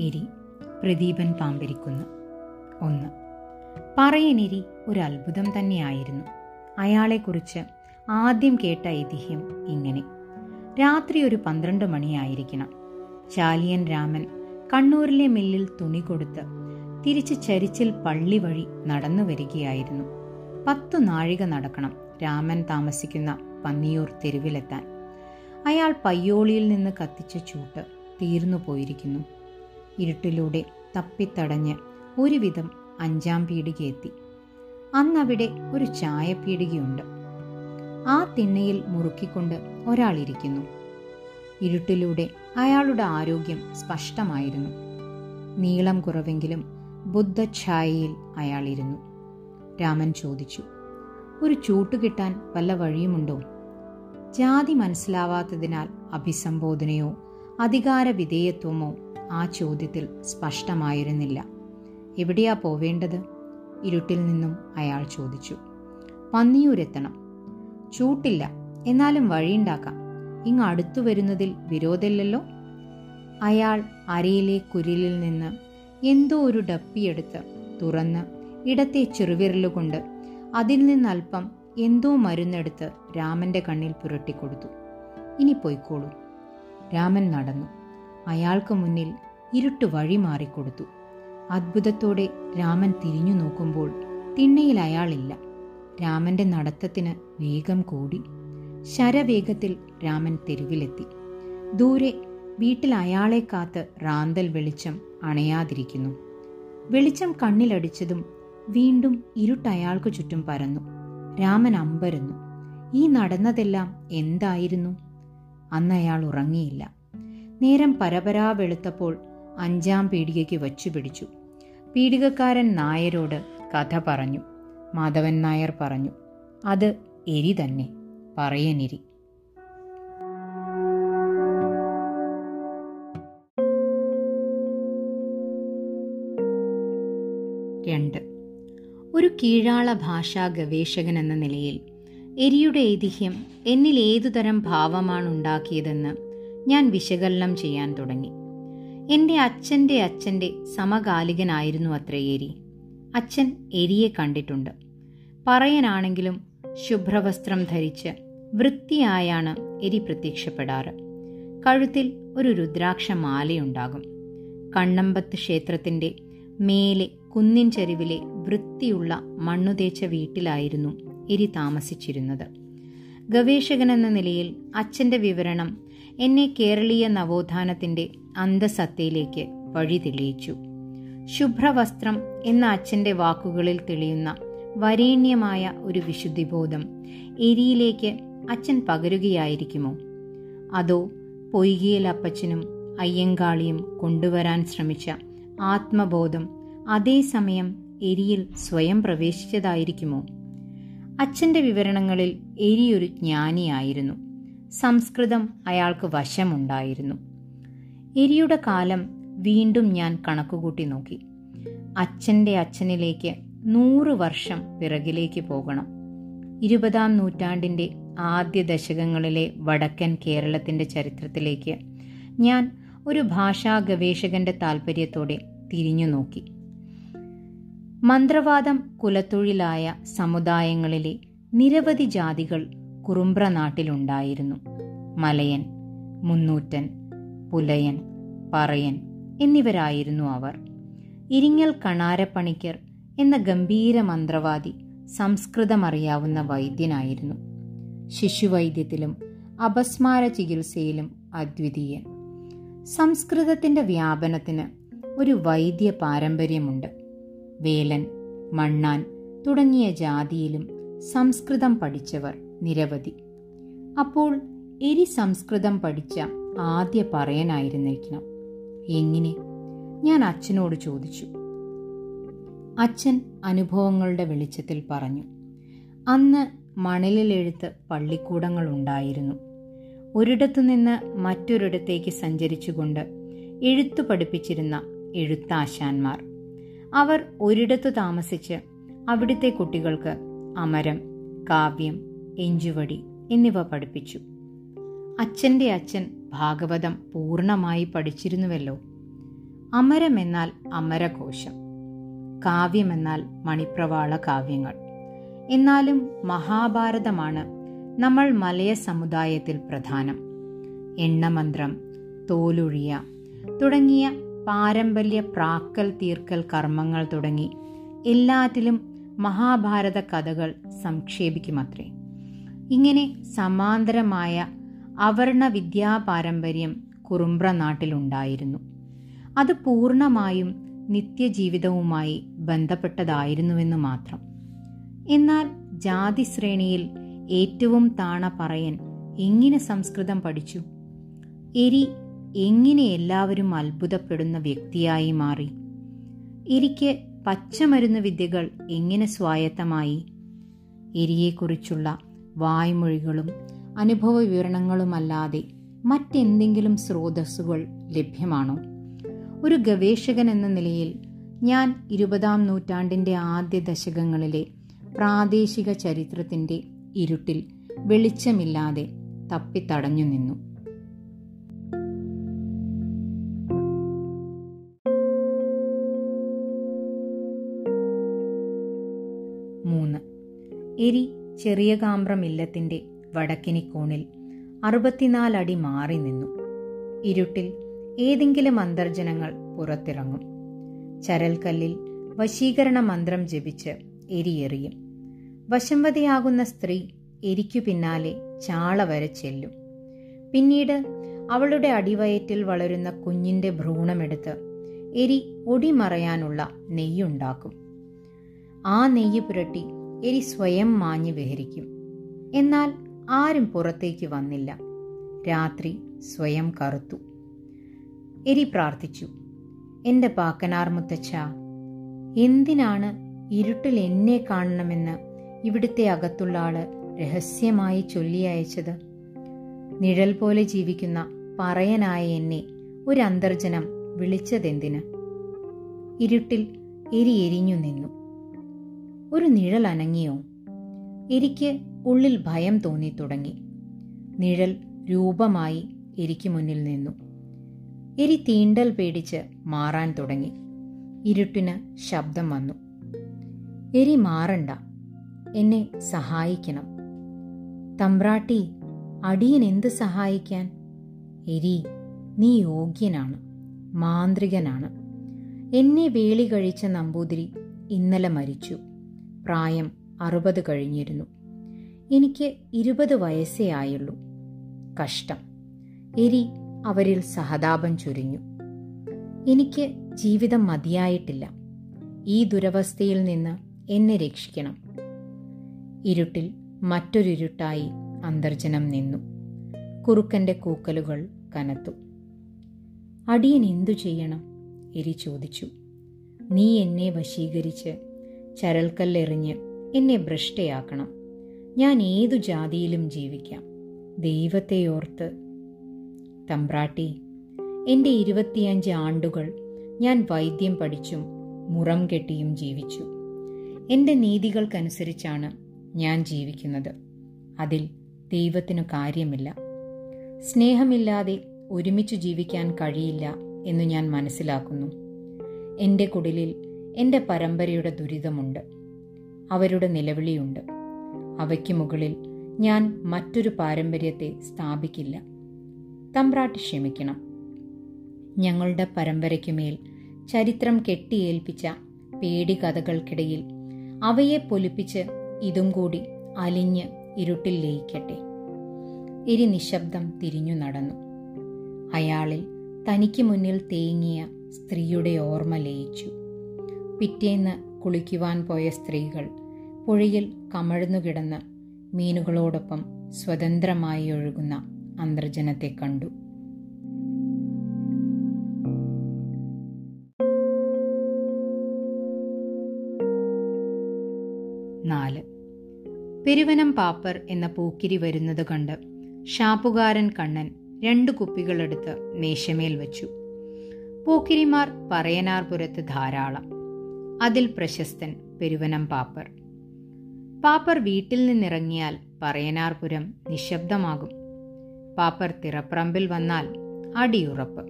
എരി പ്രദീപൻ പാമ്പരിക്കുന്നു. ഒന്ന്. പറയനെരി ഒരു അത്ഭുതം തന്നെയായിരുന്നു. അയാളെക്കുറിച്ച് ആദ്യം കേട്ട ഐതിഹ്യം ഇങ്ങനെ. രാത്രി ഒരു പന്ത്രണ്ട് മണിയായിരിക്കണം. ചാലിയൻ രാമൻ കണ്ണൂരിലെ മില്ലിൽ തുണി കൊടുത്ത് തിരിച്ച് ചരിച്ചിൽ പള്ളി വഴി നടന്നു വരികയായിരുന്നു. പത്തു നാഴിക നടക്കണം രാമൻ താമസിക്കുന്ന പന്നിയൂർ തെരുവിലെത്താൻ. അയാൾ പയ്യോളിയിൽ നിന്ന് കത്തിച്ച ചൂട്ട് തീർന്നു പോയിരിക്കുന്നു. ഇരുട്ടിലൂടെ തപ്പിത്തടഞ്ഞ് ഒരുവിധം അഞ്ചാം പീടികയെത്തി അന്നവിടെ ഒരു ചായ പീടികയുണ്ട്. ആ തിണ്ണയിൽ മുറുക്കിക്കൊണ്ട് ഒരാളിരിക്കുന്നു. ഇരുട്ടിലൂടെ അയാളുടെ ആരോഗ്യം സ്പഷ്ടമായിരുന്നു. നീളം കുറവെങ്കിലും ബുദ്ധഛായയിൽ അയാളിരുന്നു. രാമൻ ചോദിച്ചു ഒരു ചൂട്ട് കിട്ടാൻ വല്ല വഴിയുമുണ്ടോ? ജാതി മനസ്സിലാവാത്തതിനാൽ അഭിസംബോധനയോ അധികാര വിധേയത്വമോ ആ ചോദ്യത്തിൽ സ്പഷ്ടമായിരുന്നില്ല. എവിടെയാ പോവേണ്ടത്? ഇരുട്ടിൽ നിന്നും അയാൾ ചോദിച്ചു. പന്നിയൂരെത്തണം. ചൂട്ടില്ല. എന്നാലും വഴിയുണ്ടാക്കാം. ഇങ്ങ് അടുത്തു വരുന്നതിൽ വിരോധമില്ലല്ലോ? അയാൾ അരയിലെ കുരിലിൽ നിന്ന് എന്തോ ഒരു ഡപ്പിയെടുത്ത് തുറന്ന് ഇടത്തെ ചെറുവിരലുകൊണ്ട് അതിൽ നിന്നൽപ്പം എന്തോ മരുന്നെടുത്ത് രാമന്റെ കണ്ണിൽ പുരട്ടിക്കൊടുത്തു. ഇനി പൊയ്ക്കോളൂ. രാമൻ നടന്നു. അയാൾക്ക് മുന്നിൽ ഇരുട്ട് വഴി മാറിക്കൊടുത്തു. അത്ഭുതത്തോടെ രാമൻ തിരിഞ്ഞു നോക്കുമ്പോൾ തിണ്ണയിൽ അയാളില്ല. രാമന്റെ നടത്തത്തിന് വേഗം കൂടി. ശരവേഗത്തിൽ രാമൻ തെരുവിലെത്തി. ദൂരെ വീട്ടിൽ അയാളെ കാത്ത് റാന്തൽ വെളിച്ചം അണയാതിരിക്കുന്നു. വെളിച്ചം കണ്ണിലടിച്ചതും വീണ്ടും ഇരുട്ട് അയാൾക്ക് ചുറ്റും പരന്നു. രാമൻ അമ്പരന്നു. ഈ നടന്നതെല്ലാം എന്തായിരുന്നു? അന്ന് അയാൾ ഉറങ്ങിയില്ല. നേരം പരപരാ വെളുത്തപ്പോൾ അഞ്ചാം പീടികയ്ക്ക് വച്ചു പിടിച്ചു. പീടികക്കാരൻ നായരോട് കഥ പറഞ്ഞു. മാധവൻ നായർ പറഞ്ഞു അത് എരി തന്നെ. പറയനിരി. രണ്ട്. ഒരു കീഴാള ഭാഷാ ഗവേഷകൻ എന്ന നിലയിൽ എരിയുടെ ഐതിഹ്യം എന്നിൽ ഏതുതരം ഭാവമാണ് ഉണ്ടാക്കിയതെന്ന് ഞാൻ വിശകലനം ചെയ്യാൻ തുടങ്ങി. എന്റെ അച്ഛന്റെ അച്ഛന്റെ സമകാലികനായിരുന്നു അത്ര എരി. അച്ഛൻ എരിയെ കണ്ടിട്ടുണ്ട്. പറയാനാണെങ്കിലും ശുഭ്രവസ്ത്രം ധരിച്ച് വൃത്തിയായാണ് എരി പ്രത്യക്ഷപ്പെടാറ്. കഴുത്തിൽ ഒരു രുദ്രാക്ഷ മാലയുണ്ടാകും കണ്ണമ്പത്ത് ക്ഷേത്രത്തിന്റെ മേലെ കുന്നിൻ ചരിവിലെ വൃത്തിയുള്ള മണ്ണുതേച്ച വീട്ടിലായിരുന്നു എരി താമസിച്ചിരുന്നത്. ഗവേഷകൻ എന്ന നിലയിൽ അച്ഛന്റെ വിവരണം എന്നെ കേരളീയ നവോത്ഥാനത്തിന്റെ അന്തസത്തയിലേക്ക് വഴി തെളിയിച്ചു. ശുഭ്രവസ്ത്രം എന്ന അച്ഛന്റെ വാക്കുകളിൽ തെളിയുന്ന വരേണ്യമായ ഒരു വിശുദ്ധിബോധം എരിയിലേക്ക് അച്ഛൻ പകരുകയായിരിക്കുമോ? അതോ പൊയ്കിയൽ അപ്പച്ചനും അയ്യങ്കാളിയും കൊണ്ടുവരാൻ ശ്രമിച്ച ആത്മബോധം അതേസമയം എരിയിൽ സ്വയം പ്രവേശിച്ചതായിരിക്കുമോ? അച്ഛന്റെ വിവരണങ്ങളിൽ എരിയൊരു ജ്ഞാനിയായിരുന്നു. സംസ്കൃതം അയാൾക്ക് വശമുണ്ടായിരുന്നു. എരിയുടെ കാലം വീണ്ടും ഞാൻ കണക്കുകൂട്ടി നോക്കി. അച്ഛന്റെ അച്ഛനിലേക്ക് നൂറ് വർഷം പിറകിലേക്ക് പോകണം. ഇരുപതാം നൂറ്റാണ്ടിന്റെ ആദ്യ ദശകങ്ങളിലെ വടക്കൻ കേരളത്തിന്റെ ചരിത്രത്തിലേക്ക് ഞാൻ ഒരു ഭാഷാ ഗവേഷകന്റെ താൽപ്പര്യത്തോടെ തിരിഞ്ഞു നോക്കി. മന്ത്രവാദം കുലത്തൊഴിലായ സമുദായങ്ങളിലെ നിരവധി ജാതികൾ കുറുമ്പ്ര നാട്ടിലുണ്ടായിരുന്നു മലയൻ മുന്നൂറ്റൻ പുലയൻ പറയൻ എന്നിവരായിരുന്നു അവർ. ഇരിങ്ങൽ കണാരപ്പണിക്കർ എന്ന ഗംഭീര മന്ത്രവാദി സംസ്കൃതമറിയാവുന്ന വൈദ്യനായിരുന്നു. ശിശുവൈദ്യത്തിലും അപസ്മാര ചികിത്സയിലും അദ്വിതീയൻ. സംസ്കൃതത്തിന്റെ വ്യാപനത്തിന് ഒരു വൈദ്യ പാരമ്പര്യമുണ്ട് വേലൻ മണ്ണാൻ തുടങ്ങിയ ജാതിയിലും സംസ്കൃതം പഠിച്ചവർ നിരവധി. അപ്പോൾ എരി സംസ്കൃതം പഠിച്ച ആദ്യ പറയനായിരുന്നിരിക്കണം. എങ്ങനെ? ഞാൻ അച്ഛനോട് ചോദിച്ചു. അച്ഛൻ അനുഭവങ്ങളുടെ വെളിച്ചത്തിൽ പറഞ്ഞു. അന്ന് മണലിലെഴുത്ത് പള്ളിക്കൂടങ്ങൾ ഉണ്ടായിരുന്നു ഒരിടത്തു നിന്ന് മറ്റൊരിടത്തേക്ക് സഞ്ചരിച്ചുകൊണ്ട് എഴുത്തു പഠിപ്പിച്ചിരുന്ന എഴുത്താശാന്മാർ. അവർ ഒരിടത്തു താമസിച്ച് അവിടുത്തെ കുട്ടികൾക്ക് അമരം കാവ്യം എഞ്ചുവടി എന്നിവ പഠിപ്പിച്ചു. അച്ഛന്റെ അച്ഛൻ ഭാഗവതം പൂർണമായി പഠിച്ചിരുന്നുവല്ലോ. അമരമെന്നാൽ അമരകോശം കാവ്യമെന്നാൽ മണിപ്രവാള കാവ്യങ്ങൾ. എന്നാലും മഹാഭാരതമാണ് നമ്മൾ മലയ സമുദായത്തിൽ പ്രധാനം. എണ്ണമന്ത്രം തോലുഴിയ തുടങ്ങിയ പാരമ്പര്യ പ്രാക്കൽ തീർക്കൽ കർമ്മങ്ങൾ തുടങ്ങി എല്ലാറ്റിലും മഹാഭാരത കഥകൾ സംക്ഷേപിക്കുമത്രേ. ഇങ്ങനെ സമാന്തരമായ അവർണ വിദ്യാപാരമ്പര്യം കുറുമ്പ്ര നാട്ടിലുണ്ടായിരുന്നു അത് പൂർണമായും നിത്യജീവിതവുമായി ബന്ധപ്പെട്ടതായിരുന്നുവെന്ന് മാത്രം. എന്നാൽ ജാതി ശ്രേണിയിൽ ഏറ്റവും താണ പറയൻ എങ്ങനെ സംസ്കൃതം പഠിച്ചു? എരി എങ്ങനെ എല്ലാവരും അത്ഭുതപ്പെടുന്ന വ്യക്തിയായി മാറി? എരിക്ക് പച്ചമരുന്ന് വിദ്യകൾ എങ്ങനെ സ്വായത്തമായി? എരിയെക്കുറിച്ചുള്ള വായ്മൊഴികളും അനുഭവ വിവരണങ്ങളുമല്ലാതെ മറ്റെന്തെങ്കിലും സ്രോതസ്സുകൾ ലഭ്യമാണോ? ഒരു ഗവേഷകൻ എന്ന നിലയിൽ ഞാൻ ഇരുപതാം നൂറ്റാണ്ടിന്റെ ആദ്യ ദശകങ്ങളിലെ പ്രാദേശിക ചരിത്രത്തിന്റെ ഇരുട്ടിൽ വെളിച്ചമില്ലാതെ തപ്പിത്തടഞ്ഞു നിന്നു എരി ചെറിയ കാമ്പ്രം ഇല്ലത്തിന്റെ വടക്കിനിക്കോണിൽ അറുപത്തിനാലടി മാറി നിന്നു. ഇരുട്ടിൽ ഏതെങ്കിലും അന്തർജനങ്ങൾ പുറത്തിറങ്ങും. ചരൽക്കല്ലിൽ വശീകരണ മന്ത്രം ജപിച്ച് എരിയെറിയും. വശംവതിയാകുന്ന സ്ത്രീ എരിക്കു പിന്നാലെ ചാള വരെ ചെല്ലും. പിന്നീട് അവളുടെ അടിവയറ്റിൽ വളരുന്ന കുഞ്ഞിന്റെ ഭ്രൂണമെടുത്ത് എരി ഒടിമറയാനുള്ള നെയ്യുണ്ടാക്കും. ആ നെയ്യ് പുരട്ടി എരി സ്വയം മാഞ്ഞു വിഹരിക്കും. എന്നാൽ ആരും പുറത്തേക്ക് വന്നില്ല. രാത്രി സ്വയം കറുത്തു. എരി പ്രാർത്ഥിച്ചു എന്റെ പാക്കനാർ മുത്തച്ഛ എന്തിനാണ് ഇരുട്ടിൽ എന്നെ കാണണമെന്ന് ഇവിടുത്തെ അകത്തുള്ള ആൾ രഹസ്യമായി ചൊല്ലി അയച്ചത്? നിഴൽ പോലെ ജീവിക്കുന്ന പറയനായ എന്നെ ഒരു അന്തർജനം വിളിച്ചതെന്തിന്? ഇരുട്ടിൽ എരി എരിഞ്ഞു നിന്നു. ഒരു നിഴൽ അനങ്ങിയോ? എരിക്ക് ഉള്ളിൽ ഭയം തോന്നി തുടങ്ങി. നിഴൽ രൂപമായി എരിക്ക് മുന്നിൽ നിന്നു. എരി തീണ്ടൽ പേടിച്ച് മാറാൻ തുടങ്ങി. ഇരുട്ടിന് ശബ്ദം വന്നു. എരി മാറണ്ട. എന്നെ സഹായിക്കണം. തമ്പ്രാട്ടി അടിയൻ എന്ത് സഹായിക്കാൻ? എരി നീ യോഗ്യനാണ് മാന്ത്രികനാണ്. എന്നെ വേളി കഴിച്ച നമ്പൂതിരി ഇന്നലെ മരിച്ചു. പ്രായം അറുപത് കഴിഞ്ഞിരുന്നു. എനിക്ക് ഇരുപത് വയസ്സേ ആയുള്ളൂ. കഷ്ടം. എരി അവരിൽ സഹതാപം ചുരിഞ്ഞു. എനിക്ക് ജീവിതം മതിയായിട്ടില്ല. ഈ ദുരവസ്ഥയിൽ നിന്ന് എന്നെ രക്ഷിക്കണം. ഇരുട്ടിൽ മറ്റൊരിരുട്ടായി അന്തർജനം നിന്നു. കുറുക്കന്റെ കൂക്കലുകൾ കനത്തു. അടിയൻ എന്തു ചെയ്യണം? എരി ചോദിച്ചു. നീ എന്നെ വശീകരിച്ച് ചരൽക്കല്ലെറിഞ്ഞ് എന്നെ ഭ്രഷ്ടയാക്കണം. ഞാൻ ഏതു ജാതിയിലും ജീവിക്കാം. ദൈവത്തെ ഓർത്ത്. തമ്പ്രാട്ടി എന്റെ ഇരുപത്തിയഞ്ച് ആണ്ടുകൾ ഞാൻ വൈദ്യം പഠിച്ചും മുറം കെട്ടിയും ജീവിച്ചു. എന്റെ നീതികൾക്കനുസരിച്ചാണ് ഞാൻ ജീവിക്കുന്നത്. അതിൽ ദൈവത്തിനു കാര്യമില്ല. സ്നേഹമില്ലാതെ ഒരുമിച്ച് ജീവിക്കാൻ കഴിയില്ല എന്ന് ഞാൻ മനസ്സിലാക്കുന്നു. എന്റെ കുടിലിൽ എന്റെ പരമ്പരയുടെ ദുരിതമുണ്ട്. അവരുടെ നിലവിളിയുണ്ട്. അവയ്ക്ക് മുകളിൽ ഞാൻ മറ്റൊരു പാരമ്പര്യത്തെ സ്ഥാപിക്കില്ല. തമ്പ്രാട്ടി ക്ഷമിക്കണം. ഞങ്ങളുടെ പരമ്പരയ്ക്കുമേൽ ചരിത്രം കെട്ടിയേൽപ്പിച്ച പേടികഥകൾക്കിടയിൽ അവയെ പൊലിപ്പിച്ച് ഇതും കൂടി അലിഞ്ഞ് ഇരുട്ടിൽ ലയിക്കട്ടെ. എരി നിശബ്ദം തിരിഞ്ഞു നടന്നു. അയാളിൽ തനിക്ക് മുന്നിൽ തേങ്ങിയ സ്ത്രീയുടെ ഓർമ്മ ലയിച്ചു. പിറ്റേന്ന് കുളിക്കുവാൻ പോയ സ്ത്രീകൾ പുഴയിൽ കമഴ്ന്നു കിടന്ന് മീനുകളോടൊപ്പം സ്വതന്ത്രമായി ഒഴുകുന്ന അന്തർജനത്തെ കണ്ടു. നാല്. പെരുവനം പാപ്പർ എന്ന പൂക്കിരി വരുന്നത് കണ്ട് ഷാപ്പുകാരൻ കണ്ണൻ രണ്ടു കുപ്പികളെടുത്ത് മേശമേൽ വച്ചു. പൂക്കിരിമാർ പറയനാർപുരത്ത് ധാരാളം. അതിൽ പ്രശസ്തൻ പെരുവനം പാപ്പർ. പാപ്പർ വീട്ടിൽ നിന്നിറങ്ങിയാൽ പറയനാർപുരം നിശബ്ദമാകും. പാപ്പർ തിറപ്രമ്പിൽ വന്നാൽ അടിയുറപ്പ്.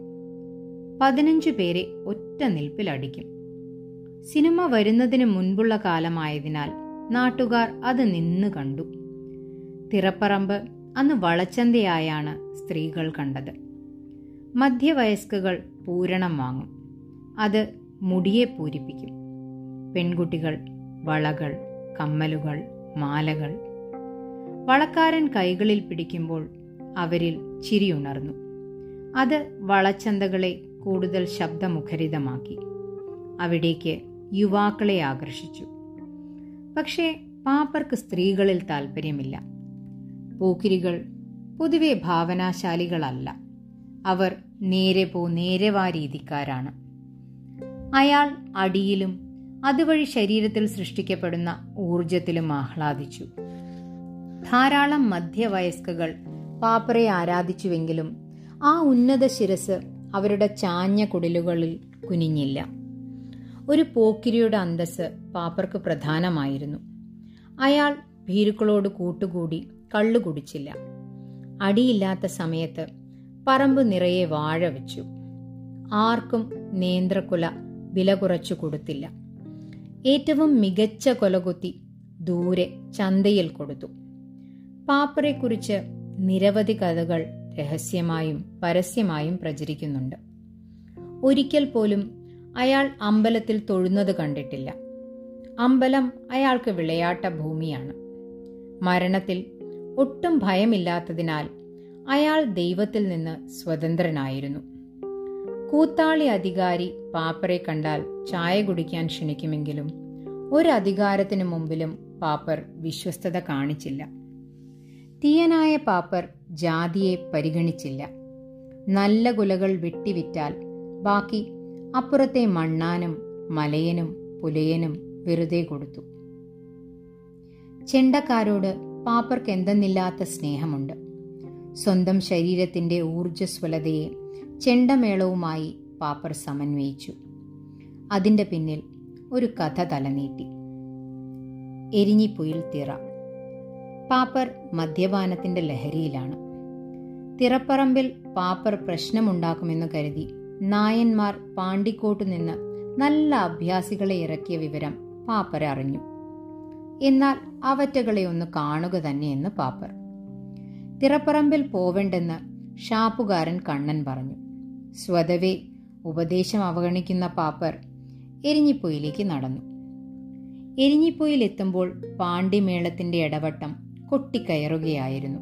പതിനഞ്ചു പേരെ ഒറ്റ നിൽപ്പിൽ അടിക്കും. സിനിമ വരുന്നതിന് മുൻപുള്ള കാലമായതിനാൽ നാട്ടുകാർ അത് നിന്ന് കണ്ടു. തിറപ്പറമ്പ് അന്ന് വളച്ചന്തയായാണ് സ്ത്രീകൾ കണ്ടത്. മധ്യവയസ്കകൾ പൂരണം വാങ്ങും. അത് മുടിയെ പൂരിപ്പിക്കും. പെൺകുട്ടികൾ വളകൾ കമ്മലുകൾ മാലകൾ. വളക്കാരൻ കൈകളിൽ പിടിക്കുമ്പോൾ അവരിൽ ചിരിയുണർന്നു അത് വളച്ചന്തകളെ കൂടുതൽ ശബ്ദമുഖരിതമാക്കി. അവിടേക്ക് യുവാക്കളെ ആകർഷിച്ചു. പക്ഷേ പാപ്പർക്ക് സ്ത്രീകളിൽ താൽപ്പര്യമില്ല പോക്കിരികൾ പൊതുവെ ഭാവനാശാലികളല്ല. അവർ നേരെ പോ നേരെ വാ രീതിക്കാരാണ് അയാൾ അടിയിലും അതുവഴി ശരീരത്തിൽ സൃഷ്ടിക്കപ്പെടുന്ന ഊർജത്തിലും ആഹ്ലാദിച്ചു. ധാരാളം മധ്യവയസ്കകൾ പാപ്പറെ ആരാധിച്ചുവെങ്കിലും ആ ഉന്നത ശിരസ് അവരുടെ ചാഞ്ഞ കുടിലുകളിൽ കുനിഞ്ഞില്ല. ഒരു പോക്കിരിയുടെ അന്തസ് പാപ്പർക്ക് പ്രധാനമായിരുന്നു. അയാൾ ഭീരുക്കളോട് കൂട്ടുകൂടി കള്ളു കുടിച്ചില്ല. അടിയില്ലാത്ത സമയത്ത് പറമ്പ് നിറയെ വാഴ വെച്ചു ആർക്കും നേന്ത്രക്കുല വില കുറച്ചു കൊടുത്തില്ല. ഏറ്റവും മികച്ച കൊലകുത്തി ദൂരെ ചന്തയിൽ കൊടുത്തു. പാപ്പറെക്കുറിച്ച് നിരവധി കഥകൾ രഹസ്യമായും പരസ്യമായും പ്രചരിക്കുന്നുണ്ട്. ഒരിക്കൽ പോലും അയാൾ അമ്പലത്തിൽ തൊഴുന്നത് കണ്ടിട്ടില്ല. അമ്പലം അയാൾക്ക് വിളയാട്ട ഭൂമിയാണ്. മരണത്തിൽ ഒട്ടും ഭയമില്ലാത്തതിനാൽ അയാൾ ദൈവത്തിൽ നിന്ന് സ്വതന്ത്രനായിരുന്നു. കൂത്താളി അധികാരി പാപ്പറെ കണ്ടാൽ ചായ കുടിക്കാൻ ക്ഷണിക്കുമെങ്കിലും ഒരു അധികാരത്തിനു മുമ്പിലും പാപ്പർ വിശ്വസ്തത കാണിച്ചില്ല. തീയനായ പാപ്പർ ജാതിയെ പരിഗണിച്ചില്ല. നല്ല കുലകൾ വെട്ടിവിറ്റാൽ ബാക്കി അപ്പുറത്തെ മണ്ണാനും മലയനും പുലയനും വെറുതെ കൊടുത്തു. ചെണ്ടക്കാരോട് പാപ്പർക്ക് എന്തെന്നില്ലാത്ത സ്നേഹമുണ്ട്. സ്വന്തം ശരീരത്തിന്റെ ഊർജസ്വലതയെ ചെണ്ടമേളവുമായി പാപ്പർ സമന്വയിച്ചു. അതിന്റെ പിന്നിൽ ഒരു കഥ തലനീട്ടി. എരിഞ്ഞിപ്പുയിൽ തിറ. പാപ്പർ മദ്യപാനത്തിന്റെ ലഹരിയിലാണ്. തിറപ്പറമ്പിൽ പാപ്പർ പ്രശ്നമുണ്ടാക്കുമെന്ന് കരുതി നായന്മാർ പാണ്ടിക്കോട്ടു നിന്ന് നല്ല അഭ്യാസികളെ ഇറക്കിയ വിവരം പാപ്പർ അറിഞ്ഞു. എന്നാൽ അവറ്റകളെ ഒന്ന് കാണുക തന്നെയെന്ന് പാപ്പർ. തിറപ്പറമ്പിൽ പോവേണ്ടെന്ന് ഷാപ്പുകാരൻ കണ്ണൻ പറഞ്ഞു. സ്വതവേ ഉപദേശം അവഗണിക്കുന്ന പാപ്പർ എരിഞ്ഞിപ്പൊയിലേക്ക് നടന്നു. എരിഞ്ഞിപ്പൊയിലെത്തുമ്പോൾ പാണ്ഡിമേളത്തിന്റെ ഇടവട്ടം കൊട്ടിക്കയറുകയായിരുന്നു.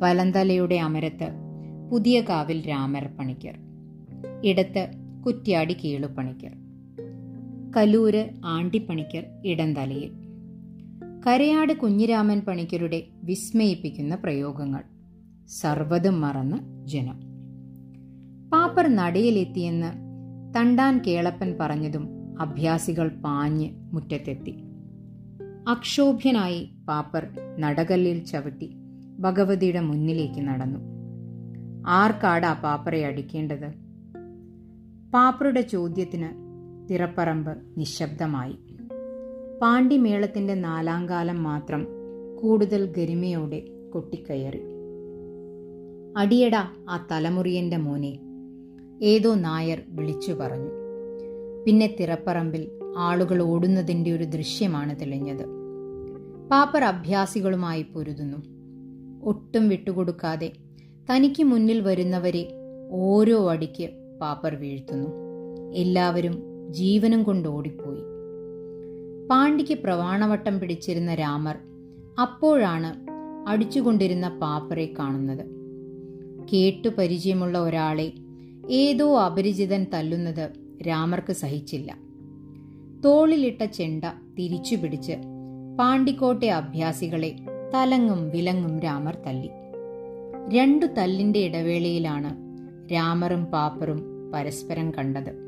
വലന്തലയുടെ അമരത്ത് പുതിയ കാവിൽ രാമർ പണിക്കർ ഇടത്ത് കുറ്റ്യാടി കീളുപണിക്കർ കലൂര് ആണ്ടിപ്പണിക്കർ ഇടന്തലയിൽ കരയാട് കുഞ്ഞിരാമൻ പണിക്കരുടെ വിസ്മയിപ്പിക്കുന്ന പ്രയോഗങ്ങൾ സർവതും മറന്ന് ജനം. പാപ്പർ നടയിലെത്തിയെന്ന് തണ്ടാൻ കേളപ്പൻ പറഞ്ഞതും അഭ്യാസികൾ പാഞ്ഞ് മുറ്റത്തെത്തി. അക്ഷോഭ്യനായി പാപ്പർ നടകല്ലിൽ ചവിട്ടി ഭഗവതിയുടെ മുന്നിലേക്ക് നടന്നു. ആർക്കാടാ പാപ്പറെ അടിക്കേണ്ടത്? പാപ്പറുടെ ചോദ്യത്തിന് തിറപ്പറമ്പ് നിശബ്ദമായി. പാണ്ഡിമേളത്തിന്റെ നാലാംകാലം മാത്രം കൂടുതൽ ഗരിമയോടെ കൊട്ടിക്കയറി. അടിയടാ ആ തലമുറിയന്റെ മോനെ. ഏതോ നായർ വിളിച്ചു പറഞ്ഞു. പിന്നെ തിറപ്പറമ്പിൽ ആളുകൾ ഓടുന്നതിന്റെ ഒരു ദൃശ്യമാണ് തെളിഞ്ഞത്. പാപ്പർ അഭ്യാസികളുമായി പൊരുതുന്നു. ഒട്ടും വിട്ടുകൊടുക്കാതെ തനിക്ക് മുന്നിൽ വരുന്നവരെ ഓരോ അടിക്ക് പാപ്പർ വീഴ്ത്തുന്നു. എല്ലാവരും ജീവനും കൊണ്ട് ഓടിപ്പോയി. പാണ്ഡിക്ക് പ്രവാണവട്ടം പിടിച്ചിരുന്ന രാമർ അപ്പോഴാണ് അടിച്ചുകൊണ്ടിരുന്ന പാപ്പറെ കാണുന്നത്. കേട്ടു പരിചയമുള്ള ഒരാളെ ഏതോ അപരിചിതൻ തല്ലുന്നത് രാമർക്ക് സഹിച്ചില്ല. തോളിലിട്ട ചെണ്ട തിരിച്ചു പിടിച്ച് പാണ്ടിക്കോട്ടെ അഭ്യാസികളെ തലങ്ങും വിലങ്ങും രാമർ തല്ലി. രണ്ടു തല്ലിന്റെ ഇടവേളയിലാണ് രാമറും പാപ്പറും പരസ്പരം കണ്ടത്.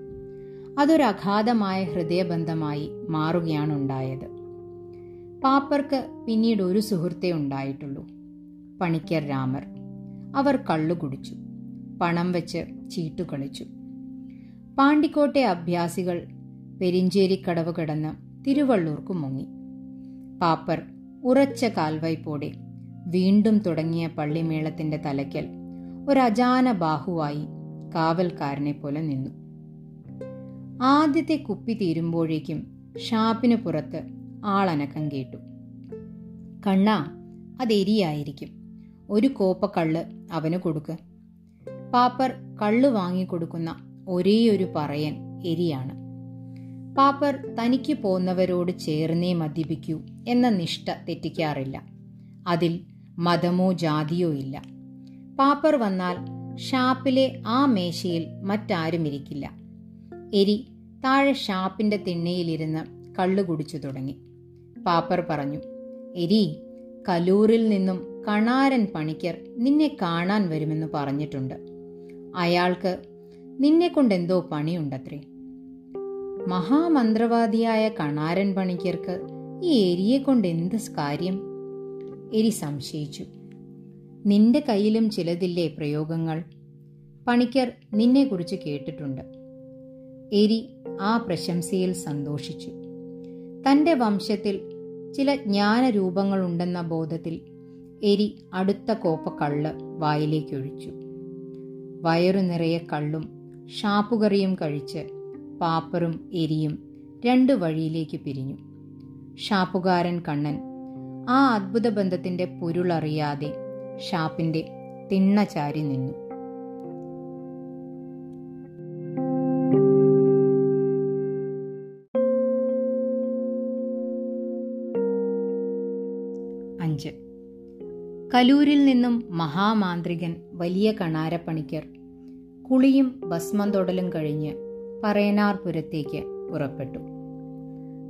അതൊരു അഗാധമായ ഹൃദയബന്ധമായി മാറുകയാണ് ഉണ്ടായത് പാപ്പർക്ക് പിന്നീട് ഒരു സുഹൃത്തേ ഉണ്ടായിട്ടുള്ളൂ. പണിക്കർ രാമർ. അവർ കള്ളു കുടിച്ചു പണം വെച്ച് ചീട്ടു കളിച്ചു പാണ്ടിക്കോട്ടെ അഭ്യാസികൾ പെരിഞ്ചേരിക്കടവ് കിടന്ന് തിരുവള്ളൂർക്ക് മുങ്ങി. പാപ്പർ ഉറച്ച കാൽവയ്പോടെ വീണ്ടും തുടങ്ങിയ പള്ളിമേളത്തിന്റെ തലയ്ക്കൽ ഒരജാന ബാഹുവായി കാവൽക്കാരനെ പോലെ നിന്നു. ആദ്യത്തെ കുപ്പി തീരുമ്പോഴേക്കും ഷാപ്പിന് പുറത്ത് ആളനക്കം കേട്ടു. കണ്ണാ അതെരിയായിരിക്കും ഒരു കോപ്പ കള്ള് അവന് കൊടുക്ക്. പാപ്പർ കള്ള് വാങ്ങിക്കൊടുക്കുന്ന ഒരേയൊരു പറയൻ എരിയാണ്. പാപ്പർ തനിക്ക് പോന്നവരോട് ചേർന്നേ മദ്യപിക്കൂ എന്ന നിഷ്ഠ തെറ്റിക്കാറില്ല. അതിൽ മതമോ ജാതിയോ ഇല്ല. പാപ്പർ വന്നാൽ ഷാപ്പിലെ ആ മേശയിൽ മറ്റാരും ഇരിക്കില്ല. എരി താഴെ ഷാപ്പിന്റെ തിണ്ണയിലിരുന്ന് കള്ളു കുടിച്ചു തുടങ്ങി. പാപ്പർ പറഞ്ഞു എരി കലൂറിൽ നിന്നും കണാരൻ പണിക്കർ നിന്നെ കാണാൻ വരുമെന്ന് പറഞ്ഞിട്ടുണ്ട്. അയാൾക്ക് നിന്നെ കൊണ്ടെന്തോ പണിയുണ്ടത്രേ. മഹാമന്ത്രവാദിയായ കണാരൻ പണിക്കർക്ക് ഈ എരിയെ കൊണ്ട് എന്ത് കാര്യം? എരി സംശയിച്ചു. നിന്റെ കയ്യിലും ചിലതില്ലേ പ്രയോഗങ്ങൾ? പണിക്കർ നിന്നെക്കുറിച്ച് കേട്ടിട്ടുണ്ട്. എരി ആ പ്രശംസയിൽ സന്തോഷിച്ചു. തന്റെ വംശത്തിൽ ചില ജ്ഞാനരൂപങ്ങളുണ്ടെന്ന ബോധത്തിൽ എരി അടുത്ത കോപ്പ കള്ള് വായിലേക്കൊഴിച്ചു. വയറു നിറയെ കള്ളും ഷാപ്പുകറിയും കഴിച്ച് പാപ്പറും എരിയും രണ്ടു വഴിയിലേക്ക് പിരിഞ്ഞു. ഷാപ്പുകാരൻ കണ്ണൻ ആ അത്ഭുത ബന്ധത്തിന്റെ പൊരുളറിയാതെ ഷാപ്പിന്റെ തിണ്ണ ചാരി നിന്നു. കലൂരിൽ നിന്നും മഹാമാന്ത്രികൻ വലിയ കണാരപ്പണിക്കർ. കുളിയും ഭസ്മം തൊടലും കഴിഞ്ഞ് പറയനാർപുരത്തേക്ക് പുറപ്പെട്ടു.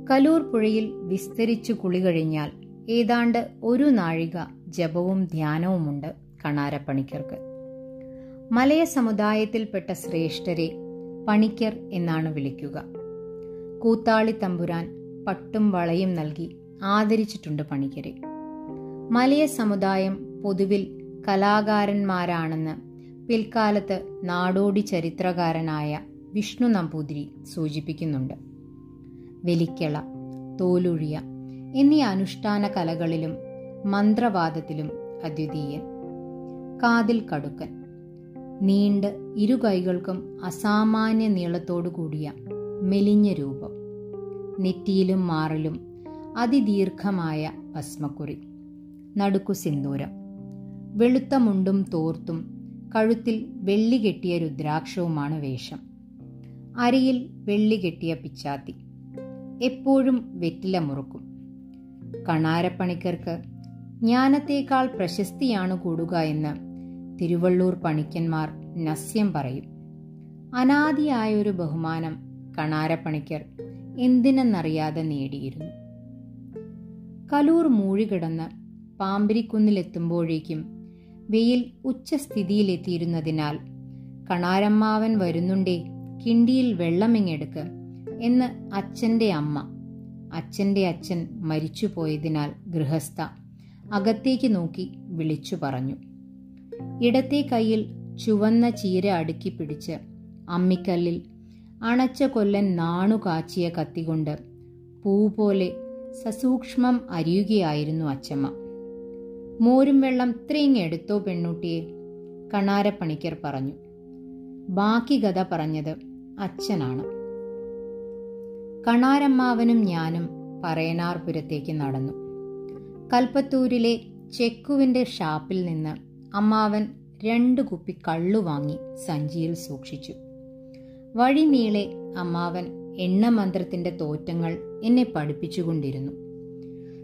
കലൂർ പുഴയിൽ വിസ്തരിച്ചു കുളി കഴിഞ്ഞാൽ ഏതാണ്ട് ഒരു നാഴിക ജപവും ധ്യാനവുമുണ്ട് കണാരപ്പണിക്കർക്ക്. മലയ സമുദായത്തിൽപ്പെട്ട ശ്രേഷ്ഠരെ പണിക്കർ എന്നാണ് വിളിക്കുക. കൂത്താളി തമ്പുരാൻ പട്ടും വളയും നൽകി ആദരിച്ചിട്ടുണ്ട് പണിക്കരെ. മലയ സമുദായം പൊതുവിൽ കലാകാരന്മാരാണെന്ന് പിൽക്കാലത്ത് നാടോടി ചരിത്രകാരനായ വിഷ്ണു നമ്പൂതിരി സൂചിപ്പിക്കുന്നുണ്ട്. വെലിക്കള തോലുഴിയ എന്നീ അനുഷ്ഠാന കലകളിലും മന്ത്രവാദത്തിലും അദ്വിതീയൻ. കാതിൽ കടുക്കൻ. നീണ്ട് ഇരു കൈകൾക്കും അസാമാന്യ നീളത്തോടു കൂടിയ മെലിഞ്ഞ രൂപം. നെറ്റിയിലും മാറിലും അതിദീർഘമായ ഭസ്മക്കുറി. നടുക്കു സിന്ദൂരം വെളുത്ത മുണ്ടും തോർത്തും കഴുത്തിൽ വെള്ളി കെട്ടിയ രുദ്രാക്ഷവുമാണ് വേഷം. അരയിൽ വെള്ളി കെട്ടിയ പിച്ചാത്തി. എപ്പോഴും വെറ്റില മുറുക്കും. കണാരപ്പണിക്കർക്ക് ജ്ഞാനത്തേക്കാൾ പ്രശസ്തിയാണ് കൂടുക എന്ന് തിരുവള്ളൂർ പണിക്കന്മാർ നസ്യം പറയും. അനാദിയായൊരു ബഹുമാനം കണാരപ്പണിക്കർ എന്തിനെന്നറിയാതെ നേടിയിരുന്നു. കലൂർ മൂഴികിടന്ന് പാമ്പിരിക്കുന്നിലെത്തുമ്പോഴേക്കും വെയിൽ ഉച്ചസ്ഥിതിയിലെത്തിയിരുന്നതിനാൽ കണാരമ്മാവൻ വരുന്നുണ്ടേ കിണ്ടിയിൽ വെള്ളമിങ്ങെടുക്ക്? എന്ന് അച്ഛന്റെ അമ്മ അച്ഛന്റെ അച്ഛൻ മരിച്ചുപോയതിനാൽ ഗൃഹസ്ഥ അകത്തേക്ക് നോക്കി വിളിച്ചു പറഞ്ഞു. ഇടത്തെ കയ്യിൽ ചുവന്ന ചീര അടുക്കി പിടിച്ച് അമ്മിക്കല്ലിൽ അണച്ച കൊല്ലൻ നാണു കാച്ചിയ കത്തികൊണ്ട് പൂ പോലെ സസൂക്ഷ്മം അരിയുകയായിരുന്നു അച്ചമ്മ. മോരും വെള്ളം ഇത്രയും എടുത്തോ പെണ്ണുട്ടിയെ. കണാരപ്പണിക്കർ പറഞ്ഞു. ബാക്കി കഥ പറഞ്ഞത് അച്ഛനാണ്. കണാരമ്മാവനും ഞാനും പറയനാർപുരത്തേക്ക് നടന്നു. കൽപ്പത്തൂരിലെ ചെക്കുവിന്റെ ഷാപ്പിൽ നിന്ന് അമ്മാവൻ രണ്ട് കുപ്പി കള്ളു വാങ്ങി സഞ്ചിയിൽ സൂക്ഷിച്ചു. വഴി നീളെ അമ്മാവൻ എണ്ണമന്ത്രത്തിന്റെ തോറ്റങ്ങൾ എന്നെ പഠിപ്പിച്ചുകൊണ്ടിരുന്നു.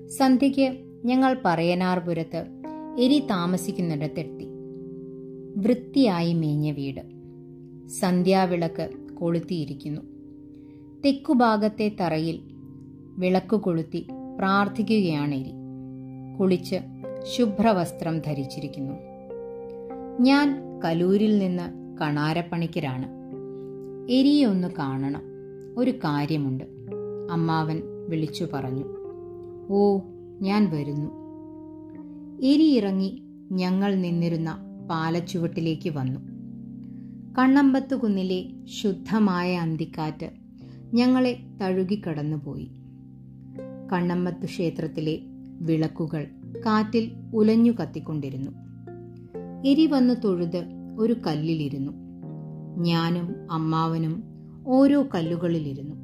സന്ധ്യയ്ക്ക് ഞങ്ങൾ പറയനാർപുരത്ത് എരി താമസിക്കുന്നിടത്തെത്തി. വൃത്തിയായി മേഞ്ഞ വീട്. സന്ധ്യാവിളക്ക് കൊളുത്തിയിരിക്കുന്നു. തെക്കുഭാഗത്തെ തറയിൽ വിളക്ക് കൊളുത്തി പ്രാർത്ഥിക്കുകയാണ് എരി കുളിച്ച് ശുഭ്രവസ്ത്രം ധരിച്ചിരിക്കുന്നു. ഞാൻ കലൂരിൽ നിന്ന് കണാരപ്പണിക്കരാണ്. എരിയൊന്ന് കാണണം. ഒരു കാര്യമുണ്ട്. അമ്മാവൻ വിളിച്ചു പറഞ്ഞു. ഓ ഞാൻ വരുന്നു. എരിയിറങ്ങി ഞങ്ങൾ നിന്നിരുന്ന പാലച്ചുവട്ടിലേക്ക് വന്നു. കണ്ണമ്പത്തുകുന്നിലെ ശുദ്ധമായ അന്തിക്കാറ്റ് ഞങ്ങളെ തഴുകിക്കടന്നുപോയി. കണ്ണമ്പത്ത് ക്ഷേത്രത്തിലെ വിളക്കുകൾ കാറ്റിൽ ഉലഞ്ഞു കത്തിക്കൊണ്ടിരുന്നു. എരി വന്ന് തൊഴുത് ഒരു കല്ലിലിരുന്നു. ഞാനും അമ്മാവനും ഓരോ കല്ലുകളിലിരുന്നു.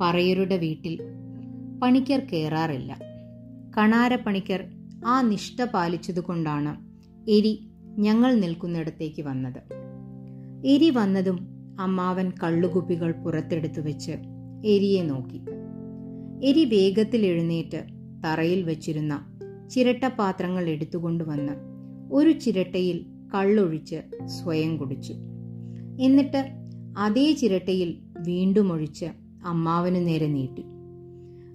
പറയരുടെ വീട്ടിൽ പണിക്കർ കയറാറില്ല കണാരപ്പണിക്കർ ആ നിഷ്ഠ പാലിച്ചതുകൊണ്ടാണ് എരി ഞങ്ങൾ നിൽക്കുന്നിടത്തേക്ക് വന്നത്. എരി വന്നതും അമ്മാവൻ കള്ളുകുപ്പികൾ പുറത്തെടുത്തു വെച്ച് എരിയെ നോക്കി. എരി വേഗത്തിൽ എഴുന്നേറ്റ് തറയിൽ വെച്ചിരുന്ന ചിരട്ടപാത്രങ്ങൾ എടുത്തുകൊണ്ടുവന്ന് ഒരു ചിരട്ടയിൽ കള്ളൊഴിച്ച് സ്വയം കുടിച്ചു. എന്നിട്ട് അതേ ചിരട്ടയിൽ വീണ്ടും ഒഴിച്ച് അമ്മാവന് നേരെ നീട്ടി.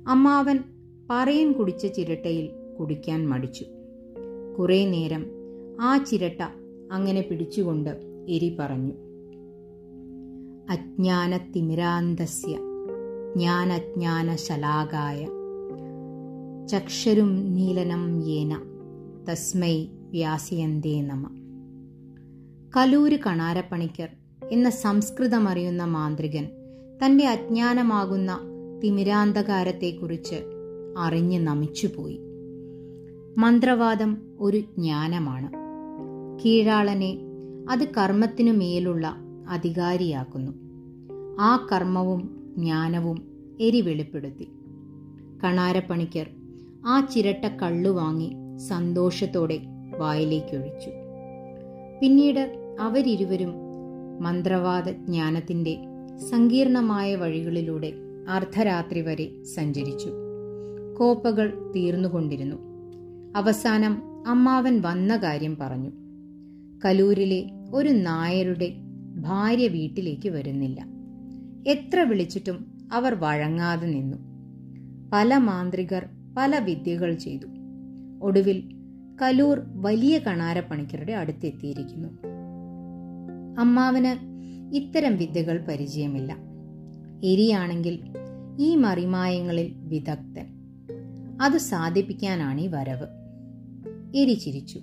അമ്മാവൻ പറയൻ കുടിച്ച ചിരട്ടയിൽ കുടിക്കാൻ മടിച്ചു. കുറേ നേരം ആ ചിരട്ട അങ്ങനെ പിടിച്ചുകൊണ്ട് എരി പറഞ്ഞു. അജ്ഞാനത്തിമിരാന്തസ്യ ജ്ഞാനജ്ഞാനശലാകായ ചക്ഷരും നീലനം യേന തസ്മൈ വ്യാസിയന്തേ നമ. കലൂര് കണാരപ്പണിക്കർ എന്ന സംസ്കൃതമറിയുന്ന മാന്ത്രികൻ തന്റെ അജ്ഞാനമാകുന്ന തിമിരാന്ധകാരത്തെക്കുറിച്ച് അറിഞ്ഞ് നമിച്ചുപോയി. മന്ത്രവാദം ഒരു ജ്ഞാനമാണ്. കീഴാളനെ അത് കർമ്മത്തിനു മേലുള്ള അധികാരിയാക്കുന്നു. ആ കർമ്മവും ജ്ഞാനവും എരി വെളിപ്പെടുത്തി. കണാരപ്പണിക്കർ ആ ചിരട്ട കള്ളു വാങ്ങി സന്തോഷത്തോടെ വായിലേക്കൊഴിച്ചു. പിന്നീട് അവരിരുവരും മന്ത്രവാദ ജ്ഞാനത്തിന്റെ സങ്കീർണമായ വഴികളിലൂടെ അർദ്ധരാത്രി വരെ സഞ്ചരിച്ചു. കോപ്പകൾ തീർന്നുകൊണ്ടിരുന്നു. അവസാനം അമ്മാവൻ വന്ന കാര്യം പറഞ്ഞു. കലൂരിലെ ഒരു നായരുടെ ഭാര്യ വീട്ടിലേക്ക് വരുന്നില്ല. എത്ര വിളിച്ചിട്ടും അവർ വഴങ്ങാതെ നിന്നു. പല മാന്ത്രികർ പല വിദ്യകൾ ചെയ്തു. ഒടുവിൽ കലൂർ വലിയ കണാരപ്പണിക്കരുടെ അടുത്തെത്തിയിരിക്കുന്നു. അമ്മാവന് ഇത്തരം വിദ്യകൾ പരിചയമില്ല. എരിയാണെങ്കിൽ ഈ മറിമായങ്ങളിൽ വിദഗ്ധൻ. അത് സാധിപ്പിക്കാനാണ് ഈ വരവ്. എരി ചിരിച്ചു.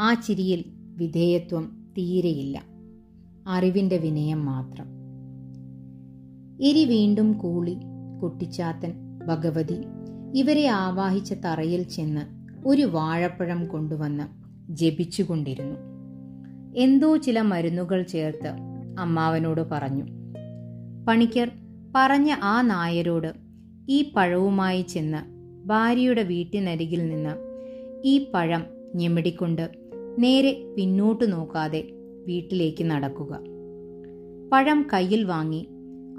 ആ ചിരിയിൽ വിധേയത്വം തീരെയില്ല. അറിവിന്റെ വിനയം മാത്രം. എരി വീണ്ടും കൂളി കുട്ടിച്ചാത്തൻ ഭഗവതി ഇവരെ ആവാഹിച്ച തറയിൽ ചെന്ന് ഒരു വാഴപ്പഴം കൊണ്ടുവന്ന് ജപിച്ചുകൊണ്ടിരുന്നു. എന്തോ ചില മരുന്നുകൾ ചേർത്ത് അമ്മാവനോട് പറഞ്ഞു. പണിക്കർ പറഞ്ഞ ആ നായരോട് ഈ പഴവുമായി ചെന്ന് ഭാര്യയുടെ വീട്ടിനരികിൽ നിന്ന് ഈ പഴം ഞെമിടിക്കൊണ്ട് നേരെ പിന്നോട്ട് നോക്കാതെ വീട്ടിലേക്ക് നടക്കുക. പഴം കയ്യിൽ വാങ്ങി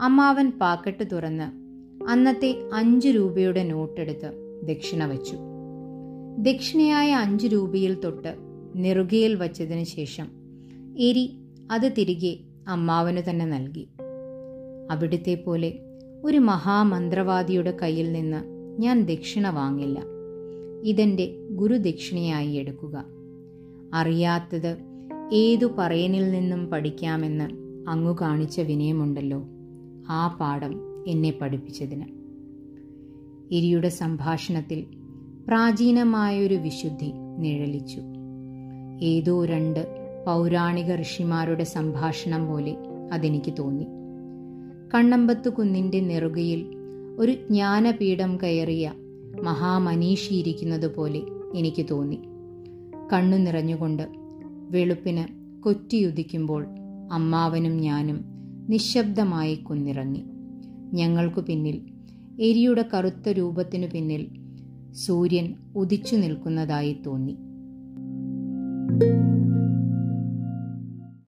അമ്മാവൻ പാക്കറ്റ് തുറന്ന് അന്നത്തെ അഞ്ചു രൂപയുടെ നോട്ടെടുത്ത് ദക്ഷിണ വച്ചു. ദക്ഷിണയായ അഞ്ചു രൂപയിൽ തൊട്ട് നെറുകയിൽ വച്ചതിന് ശേഷം എരി അത് തിരികെ അമ്മാവന് തന്നെ നൽകി. അവിടുത്തെ പോലെ ഒരു മഹാമന്ത്രവാദിയുടെ കയ്യിൽ നിന്ന് ഞാൻ ദക്ഷിണ വാങ്ങില്ല. ഇതെന്റെ ഗുരുദക്ഷിണയായി എടുക്കുക. അറിയാത്തത് ഏതു പറയനിൽ നിന്നും പഠിക്കാമെന്ന് അങ്ങു കാണിച്ച വിനയമുണ്ടല്ലോ ആ പാഠം എന്നെ പഠിപ്പിച്ചതിന്. ഇരിയുടെ സംഭാഷണത്തിൽ പ്രാചീനമായൊരു വിശുദ്ധി നിഴലിച്ചു. ഏതോ രണ്ട് പൗരാണിക ഋഷിമാരുടെ സംഭാഷണം പോലെ അതെനിക്ക് തോന്നി. കണ്ണമ്പത്ത് കുന്നിന്റെ നെറുകയിൽ ഒരു ജ്ഞാനപീഠം കയറിയ മഹാമനീഷിയിരിക്കുന്നത് പോലെ എനിക്ക് തോന്നി. കണ്ണു നിറഞ്ഞുകൊണ്ട് വെളുപ്പിന് കൊറ്റിയുദിക്കുമ്പോൾ അമ്മാവനും ഞാനും നിശബ്ദമായി കുന്നിറങ്ങി. ഞങ്ങൾക്കു പിന്നിൽ എരിയുടെ കറുത്ത രൂപത്തിനു പിന്നിൽ സൂര്യൻ ഉദിച്ചു നിൽക്കുന്നതായി തോന്നി.